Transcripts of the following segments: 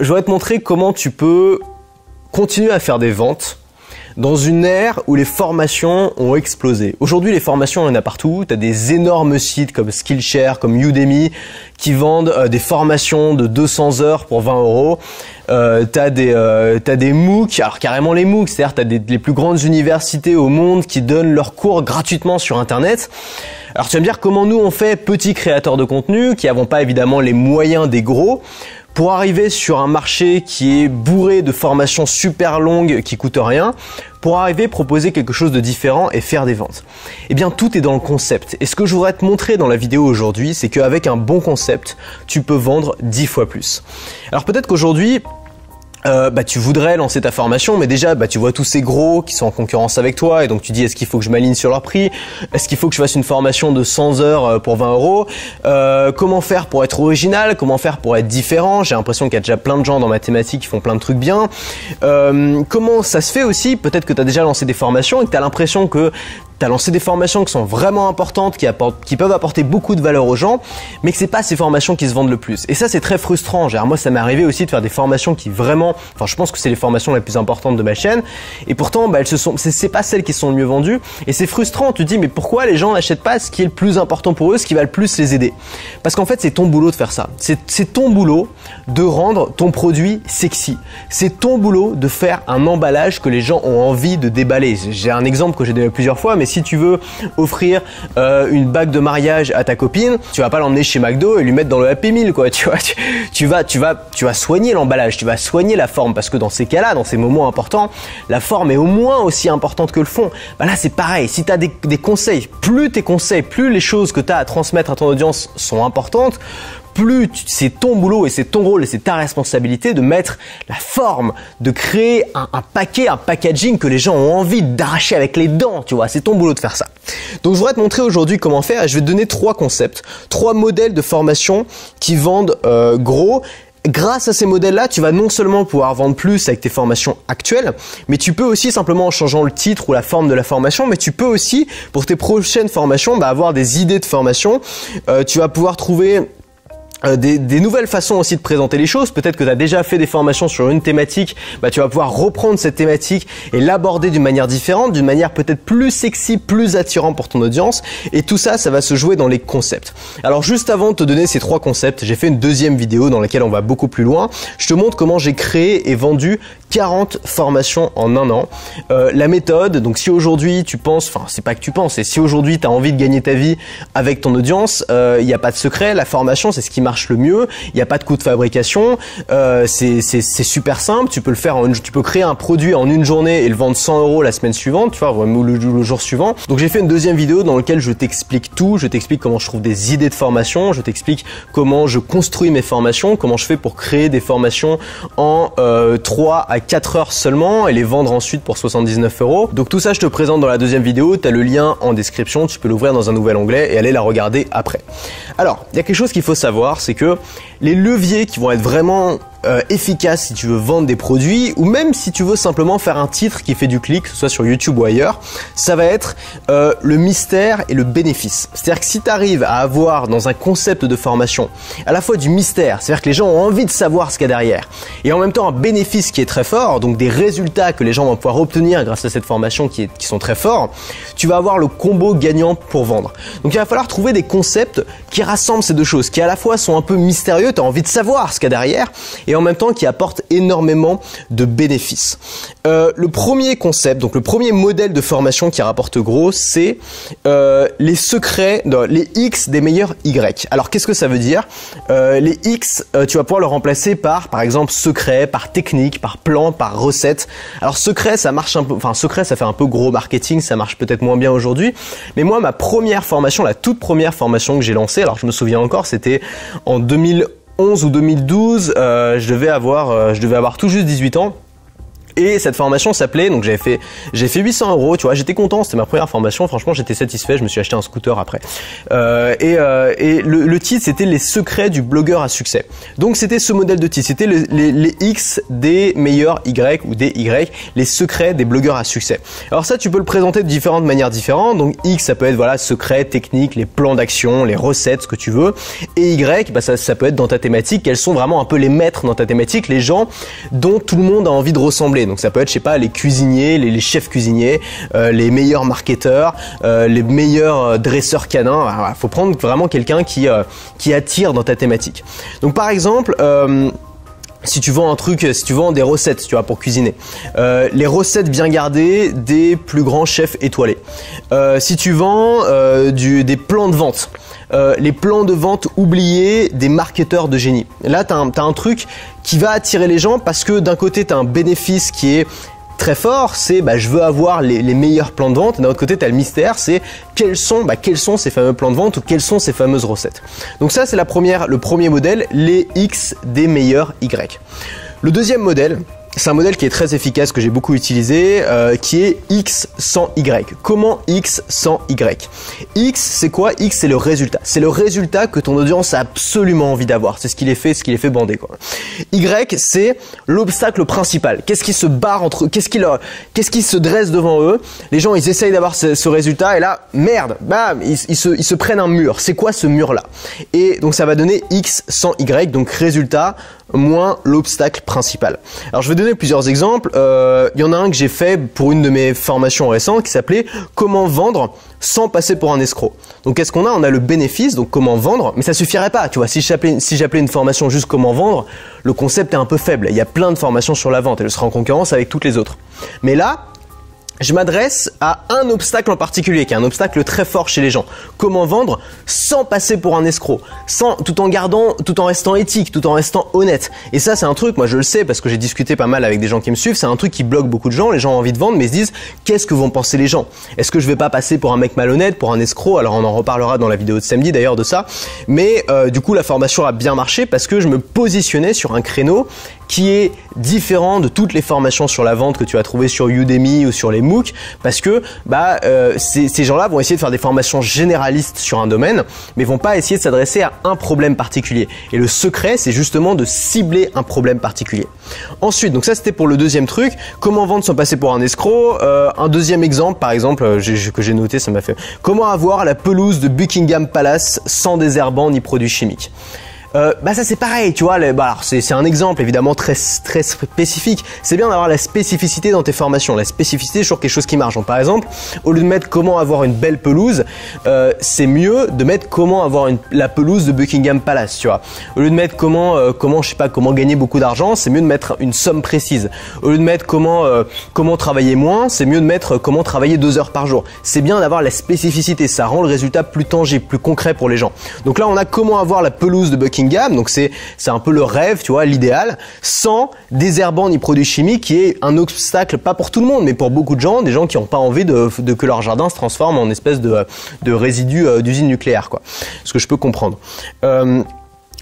Je voudrais te montrer comment tu peux continuer à faire des ventes dans une ère où les formations ont explosé. Aujourd'hui, les formations, il y en a partout. Tu as des énormes sites comme Skillshare, comme Udemy, qui vendent euh, des formations de 200 heures pour 20 euros. Euh, euh, t'as des MOOC, alors carrément les MOOC, c'est-à-dire t'as des, les plus grandes universités au monde qui donnent leurs cours gratuitement sur Internet. Alors tu vas me dire comment nous on fait petits créateurs de contenu qui n'avons pas évidemment les moyens des gros pour arriver sur un marché qui est bourré de formations super longues qui coûtent rien, pour arriver proposer quelque chose de différent et faire des ventes Eh bien, tout est dans le concept. Et ce que je voudrais te montrer dans la vidéo aujourd'hui, c'est qu'avec un bon concept, tu peux vendre 10 fois plus. Alors peut-être qu'aujourd'hui, euh, bah, tu voudrais lancer ta formation, mais déjà, bah, tu vois tous ces gros qui sont en concurrence avec toi, et donc tu dis est-ce qu'il faut que je m'aligne sur leur prix? Est-ce qu'il faut que je fasse une formation de 100 heures euh, pour 20 euros? Euh, Comment faire pour être original? Comment faire pour être différent? J'ai l'impression qu'il y a déjà plein de gens dans ma thématique qui font plein de trucs bien. comment ça se fait aussi? Peut-être que tu as déjà lancé des formations et que tu as l'impression que tu as lancé des formations qui sont vraiment importantes, qui, apportent, qui peuvent apporter beaucoup de valeur aux gens, mais que c'est pas ces formations qui se vendent le plus. Et ça, c'est très frustrant. Genre, moi, ça m'est arrivé aussi de faire des formations qui vraiment, enfin, je pense que c'est les formations les plus importantes de ma chaîne. Et pourtant, bah, elles se sont, c'est pas celles qui sont le mieux vendues. Et c'est frustrant. Tu te dis, mais pourquoi les gens n'achètent pas ce qui est le plus important pour eux, ce qui va le plus les aider? Parce qu'en fait, c'est ton boulot de faire ça. C'est ton boulot de rendre ton produit sexy. C'est ton boulot de faire un emballage que les gens ont envie de déballer. J'ai un exemple que j'ai donné plusieurs fois, mais si tu veux offrir euh, une bague de mariage à ta copine, tu vas pas l'emmener chez McDo et lui mettre dans le Happy Meal, quoi. Tu vas, tu vas, tu vas soigner l'emballage, tu vas soigner la forme, parce que dans ces cas-là, dans ces moments importants, la forme est au moins aussi importante que le fond. Bah là, c'est pareil. Si tu as des, des conseils, plus tes conseils, plus les choses que tu as à transmettre à ton audience sont importantes, plus c'est ton boulot et c'est ton rôle et c'est ta responsabilité de mettre la forme, de créer un, paquet, un packaging que les gens ont envie d'arracher avec les dents, tu vois. C'est ton boulot de faire ça. Donc je voudrais te montrer aujourd'hui comment faire et je vais te donner trois concepts, trois modèles de formation qui vendent euh, gros grâce à ces modèles-là, tu vas non seulement pouvoir vendre plus avec tes formations actuelles, mais tu peux aussi simplement en changeant le titre ou la forme de la formation, mais tu peux aussi pour tes prochaines formations bah, avoir des idées de formation. Euh, tu vas pouvoir trouver euh, des, nouvelles façons aussi de présenter les choses. Peut-être que tu as déjà fait des formations sur une thématique, bah, tu vas pouvoir reprendre cette thématique et l'aborder d'une manière différente, d'une manière peut-être plus sexy, plus attirant pour ton audience. Et tout ça, ça va se jouer dans les concepts. Alors juste avant de te donner ces trois concepts, j'ai fait une deuxième vidéo dans laquelle on va beaucoup plus loin. Je te montre comment j'ai créé et vendu 40 formations en un an. Euh, la méthode, donc si aujourd'hui tu penses, enfin c'est pas que tu penses, c'est si aujourd'hui tu as envie de gagner ta vie avec ton audience, il euh, n'y a pas de secret, la formation c'est ce qui marche le mieux, il n'y a pas de coût de fabrication, euh, c'est super simple, tu peux le faire, tu peux créer un produit en une journée et le vendre 100 euros la semaine suivante, tu vois, ou le, jour suivant. Donc j'ai fait une deuxième vidéo dans laquelle je t'explique tout, je t'explique comment je trouve des idées de formation, je t'explique comment je construis mes formations, comment je fais pour créer des formations en euh, 3 à 4 heures seulement et les vendre ensuite pour 79 euros. Donc tout ça, je te présente dans la deuxième vidéo. Tu as le lien en description. Tu peux l'ouvrir dans un nouvel onglet et aller la regarder après. Alors, il y a quelque chose qu'il faut savoir, c'est que les leviers qui vont être vraiment euh, efficace si tu veux vendre des produits ou même si tu veux simplement faire un titre qui fait du clic, que ce soit sur YouTube ou ailleurs, ça va être euh, le mystère et le bénéfice. C'est-à-dire que si tu arrives à avoir dans un concept de formation à la fois du mystère, c'est-à-dire que les gens ont envie de savoir ce qu'il y a derrière, et en même temps un bénéfice qui est très fort, donc des résultats que les gens vont pouvoir obtenir grâce à cette formation qui, est, qui sont très forts, tu vas avoir le combo gagnant pour vendre. Donc il va falloir trouver des concepts qui rassemblent ces deux choses, qui à la fois sont un peu mystérieux, tu as envie de savoir ce qu'il y a derrière, et en même temps qui apporte énormément de bénéfices. Euh, le premier concept, donc le premier modèle de formation qui rapporte gros, c'est euh, les secrets, les X des meilleurs Y. Alors qu'est-ce que ça veut dire? Euh, Les X, tu vas pouvoir le remplacer par, par exemple, secret, par technique, par plan, par recette. Alors secret, ça marche un peu, enfin secret, ça fait un peu gros marketing, ça marche peut-être moins bien aujourd'hui. Mais moi, ma première formation, la toute première formation que j'ai lancée, alors je me souviens encore, c'était en 2011 ou 2012, euh, je devais avoir, euh, je devais avoir tout juste 18 ans. Et cette formation s'appelait, donc j'avais fait, j'ai fait 800 euros, tu vois, j'étais content, c'était ma première formation, franchement j'étais satisfait, je me suis acheté un scooter après. Euh, et, euh, et le, titre c'était les secrets du blogueur à succès. Donc c'était ce modèle de titre, c'était les, les, X des meilleurs Y ou des Y, les secrets des blogueurs à succès. Alors ça tu peux le présenter de différentes manières différentes, donc X ça peut être voilà secrets, techniques, les plans d'action, les recettes, ce que tu veux, et Y bah, ça, ça peut être dans ta thématique, quels sont vraiment un peu les maîtres dans ta thématique, les gens dont tout le monde a envie de ressembler. Donc ça peut être, je sais pas, les cuisiniers, les, chefs cuisiniers, euh, les meilleurs marketeurs, euh, les meilleurs euh, dresseurs canins. Il faut prendre vraiment quelqu'un qui, attire dans ta thématique. Donc par exemple, si tu vends un truc, si tu vends des recettes, tu vois, pour cuisiner, les recettes bien gardées des plus grands chefs étoilés. Si tu vends des plans de vente, les plans de vente oubliés des marketeurs de génie. Là, tu as, as, un truc qui va attirer les gens parce que d'un côté, tu as un bénéfice qui est très fort, c'est bah, je veux avoir les, meilleurs plans de vente. D'un autre côté, tu as le mystère, c'est quels sont, bah, quels sont ces fameux plans de vente ou quelles sont ces fameuses recettes. Donc ça, c'est la première, le premier modèle, les X des meilleurs Y. Le deuxième modèle, c'est un modèle qui est très efficace, que j'ai beaucoup utilisé, euh, qui est X sans Y. Comment X sans Y? X, c'est quoi? X, c'est le résultat. C'est le résultat que ton audience a absolument envie d'avoir. C'est ce qui les fait, ce qui les fait bander. Quoi. Y, c'est l'obstacle principal. Qu'est-ce qui se barre entre eux? Qu'est-ce qui leur, qu'est-ce qui se dresse devant eux? Les gens, ils essayent d'avoir ce, résultat et là, merde, bam, ils, se, ils se prennent un mur. C'est quoi ce mur-là? Et donc ça va donner X sans Y, donc résultat moins l'obstacle principal. Alors je vais donner plusieurs exemples. Euh, il y en a un que j'ai fait pour une de mes formations récentes qui s'appelait Comment vendre sans passer pour un escroc. Donc qu'est-ce qu'on a? On a le bénéfice, donc comment vendre, mais ça suffirait pas. Tu vois, si j'appelais une formation juste comment vendre, le concept est un peu faible. Il y a plein de formations sur la vente et je serai en concurrence avec toutes les autres. Mais là, je m'adresse à un obstacle en particulier, qui est un obstacle très fort chez les gens. Comment vendre sans passer pour un escroc, sans, tout en gardant, tout en restant éthique, tout en restant honnête. Et ça, c'est un truc, moi je le sais parce que j'ai discuté pas mal avec des gens qui me suivent, c'est un truc qui bloque beaucoup de gens. Les gens ont envie de vendre, mais se disent, qu'est-ce que vont penser les gens? Est-ce que je vais pas passer pour un mec malhonnête, pour un escroc? Alors on en reparlera dans la vidéo de samedi d'ailleurs de ça. Mais euh, du coup, la formation a bien marché parce que je me positionnais sur un créneau qui est différent de toutes les formations sur la vente que tu as trouvées sur Udemy ou sur les MOOC parce que bah, euh, ces, gens-là vont essayer de faire des formations généralistes sur un domaine mais vont pas essayer de s'adresser à un problème particulier. Et le secret, c'est justement de cibler un problème particulier. Ensuite, donc ça c'était pour le deuxième truc, comment vendre sans passer pour un escroc? Euh, un deuxième exemple, par exemple, euh, que j'ai noté, ça m'a fait comment avoir la pelouse de Buckingham Palace sans désherbant ni produits chimiques? Euh, bah ça c'est pareil, tu vois. bah c'est un exemple évidemment très très spécifique. C'est bien d'avoir la spécificité dans tes formations. La spécificité, sur quelque chose qui marche. Par exemple, au lieu de mettre comment avoir une belle pelouse, euh, c'est mieux de mettre comment avoir la pelouse de Buckingham Palace, tu vois. Au lieu de mettre comment euh, comment je sais pas comment gagner beaucoup d'argent, c'est mieux de mettre une somme précise. Au lieu de mettre comment comment travailler moins, c'est mieux de mettre comment travailler deux heures par jour. C'est bien d'avoir la spécificité. Ça rend le résultat plus tangible, plus concret pour les gens. Donc là, on a comment avoir la pelouse de Buckingham donc c'est c'est un peu le rêve, tu vois, l'idéal, sans désherbant ni produits chimiques, qui est un obstacle pas pour tout le monde, mais pour beaucoup de gens, des gens qui n'ont pas envie de, que leur jardin se transforme en espèce de, de résidu euh, d'usine nucléaire, quoi. Ce que je peux comprendre. Euh,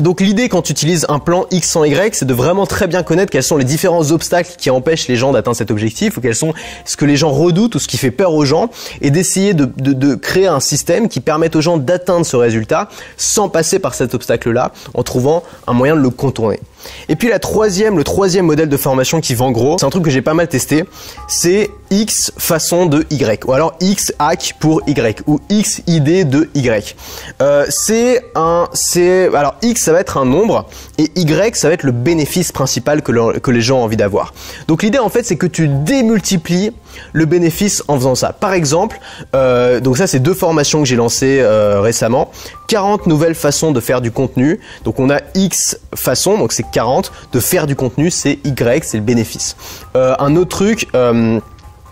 donc l'idée quand tu utilises un plan X sans Y, c'est de vraiment très bien connaître quels sont les différents obstacles qui empêchent les gens d'atteindre cet objectif, ou quels sont ce que les gens redoutent ou ce qui fait peur aux gens, et d'essayer de, de, de, créer un système qui permette aux gens d'atteindre ce résultat sans passer par cet obstacle-là, en trouvant un moyen de le contourner. Et puis la troisième, le troisième modèle de formation qui vend gros, c'est un truc que j'ai pas mal testé, c'est X façon de Y, ou alors X hack pour Y, ou X idée de Y. Euh, c'est un, c'est, alors X ça va être un nombre, et Y ça va être le bénéfice principal que, que les gens ont envie d'avoir. Donc l'idée en fait c'est que tu démultiplies le bénéfice en faisant ça. Par exemple, euh, donc ça c'est deux formations que j'ai lancées euh, récemment. 40 nouvelles façons de faire du contenu. Donc on a X façons, donc c'est 40. De faire du contenu, c'est Y, c'est le bénéfice. Euh, un autre truc...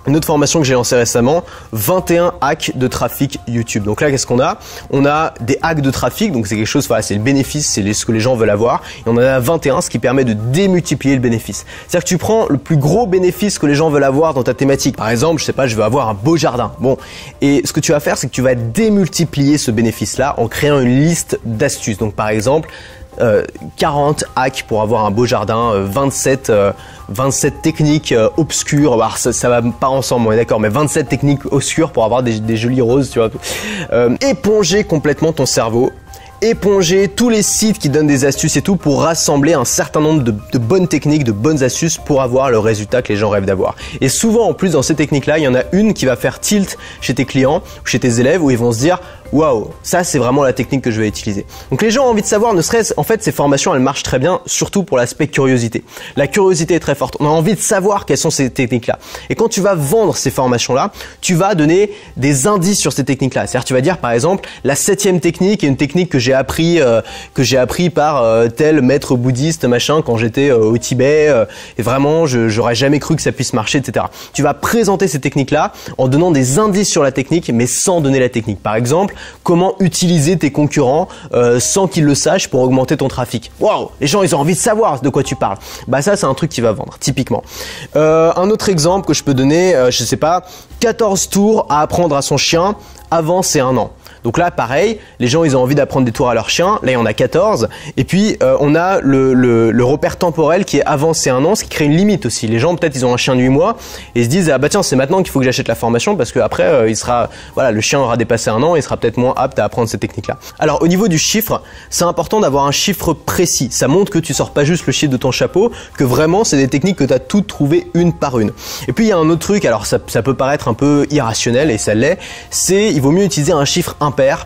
Une autre formation que j'ai lancée récemment, 21 hacks de trafic YouTube. Donc là, qu'est-ce qu'on a? On a des hacks de trafic, donc c'est quelque chose, voilà, c'est le bénéfice, c'est ce que les gens veulent avoir. Et on en a 21, ce qui permet de démultiplier le bénéfice. C'est-à-dire que tu prends le plus gros bénéfice que les gens veulent avoir dans ta thématique. Par exemple, je sais pas, je veux avoir un beau jardin. Bon, et ce que tu vas faire, c'est que tu vas démultiplier ce bénéfice-là en créant une liste d'astuces. Donc par exemple, 40 hacks pour avoir un beau jardin, 27, 27 techniques obscures. Alors, ça, ça va pas ensemble, on est d'accord, mais 27 techniques obscures pour avoir des, des jolies roses, tu vois. éponger complètement ton cerveau éponger tous les sites qui donnent des astuces et tout pour rassembler un certain nombre de, bonnes techniques, de bonnes astuces pour avoir le résultat que les gens rêvent d'avoir. Et souvent en plus dans ces techniques-là, il y en a une qui va faire tilt chez tes clients ou chez tes élèves où ils vont se dire waouh, ça c'est vraiment la technique que je vais utiliser. Donc les gens ont envie de savoir, ne serait-ce, en fait, ces formations, elles marchent très bien, surtout pour l'aspect curiosité. La curiosité est très forte. On a envie de savoir quelles sont ces techniques-là. Et quand tu vas vendre ces formations-là, tu vas donner des indices sur ces techniques-là. C'est-à-dire, tu vas dire, par exemple, la septième technique est une technique que j'ai appris, euh, que j'ai appris par euh, tel maître bouddhiste, machin, quand j'étais euh, au Tibet. et vraiment, j'aurais jamais cru que ça puisse marcher, etc. Tu vas présenter ces techniques-là en donnant des indices sur la technique, mais sans donner la technique. Par exemple, comment utiliser tes concurrents euh, sans qu'ils le sachent pour augmenter ton trafic. Waouh, les gens ils ont envie de savoir de quoi tu parles. Bah ça c'est un truc qui va vendre typiquement. Euh, un autre exemple que je peux donner, euh, je sais pas, 14 tours à apprendre à son chien avant c'est un an. Donc là, pareil, les gens, ils ont envie d'apprendre des tours à leur chien. Là, il y en a 14. Et puis, euh, on a le, repère temporel qui est avancé un an, ce qui crée une limite aussi. Les gens, peut-être, ils ont un chien de 8 mois et se disent, ah bah tiens, c'est maintenant qu'il faut que j'achète la formation parce qu'après, euh, il sera, voilà, le chien aura dépassé un an et il sera peut-être moins apte à apprendre ces techniques-là. Alors, au niveau du chiffre, c'est important d'avoir un chiffre précis. Ça montre que tu sors pas juste le chiffre de ton chapeau, que vraiment, c'est des techniques que tu as toutes trouvées une par une. Et puis, il y a un autre truc, alors ça, peut paraître un peu irrationnel et ça l'est, c'est, il vaut mieux utiliser un chiffre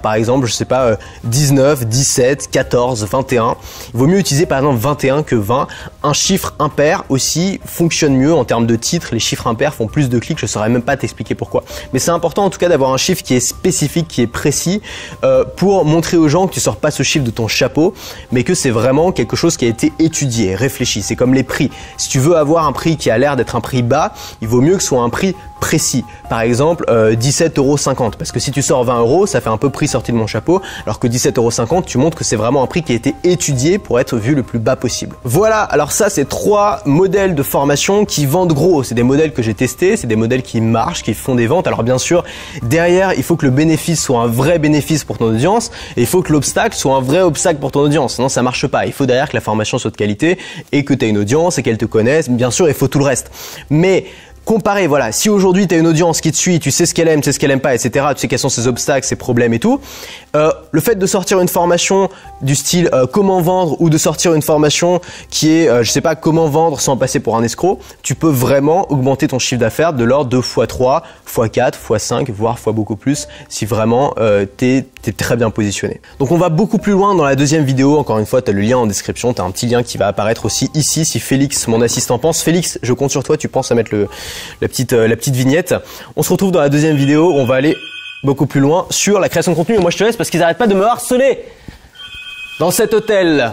par exemple, je sais pas, 19, 17, 14, 21. Il vaut mieux utiliser par exemple 21 que 20. Un chiffre impair aussi fonctionne mieux en termes de titres. Les chiffres impairs font plus de clics. Je saurais même pas t'expliquer pourquoi. Mais c'est important en tout cas d'avoir un chiffre qui est spécifique, qui est précis euh, pour montrer aux gens que tu sors pas ce chiffre de ton chapeau, mais que c'est vraiment quelque chose qui a été étudié, réfléchi. C'est comme les prix. Si tu veux avoir un prix qui a l'air d'être un prix bas, il vaut mieux que ce soit un prix précis. Par exemple, euh, 17,50€. Parce que si tu sors 20 euros, ça fait un peu prix sorti de mon chapeau. Alors que 17,50€, tu montres que c'est vraiment un prix qui a été étudié pour être vu le plus bas possible. Voilà, alors ça, c'est trois modèles de formation qui vendent gros. C'est des modèles que j'ai testés, c'est des modèles qui marchent, qui font des ventes. Alors bien sûr, derrière, il faut que le bénéfice soit un vrai bénéfice pour ton audience et il faut que l'obstacle soit un vrai obstacle pour ton audience. Sinon, ça marche pas. Il faut derrière que la formation soit de qualité et que tu aies une audience et qu'elle te connaisse. Bien sûr, il faut tout le reste. Mais comparer, voilà, si aujourd'hui tu as une audience qui te suit, tu sais ce qu'elle aime, tu sais ce qu'elle aime pas, etc., tu sais quels sont ses obstacles, ses problèmes et tout, euh, le fait de sortir une formation du style euh, comment vendre ou de sortir une formation qui est, euh, je sais pas, comment vendre sans passer pour un escroc, tu peux vraiment augmenter ton chiffre d'affaires de l'ordre de x3, x4, x5, voire x beaucoup plus si vraiment tu très bien positionné. Donc on va beaucoup plus loin dans la deuxième vidéo, encore une fois tu as le lien en description, tu as un petit lien qui va apparaître aussi ici si Félix, mon assistant, pense. Félix, je compte sur toi, tu penses à mettre le, la, petite, la petite vignette. On se retrouve dans la deuxième vidéo, on va aller beaucoup plus loin sur la création de contenu. Et moi je te laisse parce qu'ils n'arrêtent pas de me harceler dans cet hôtel.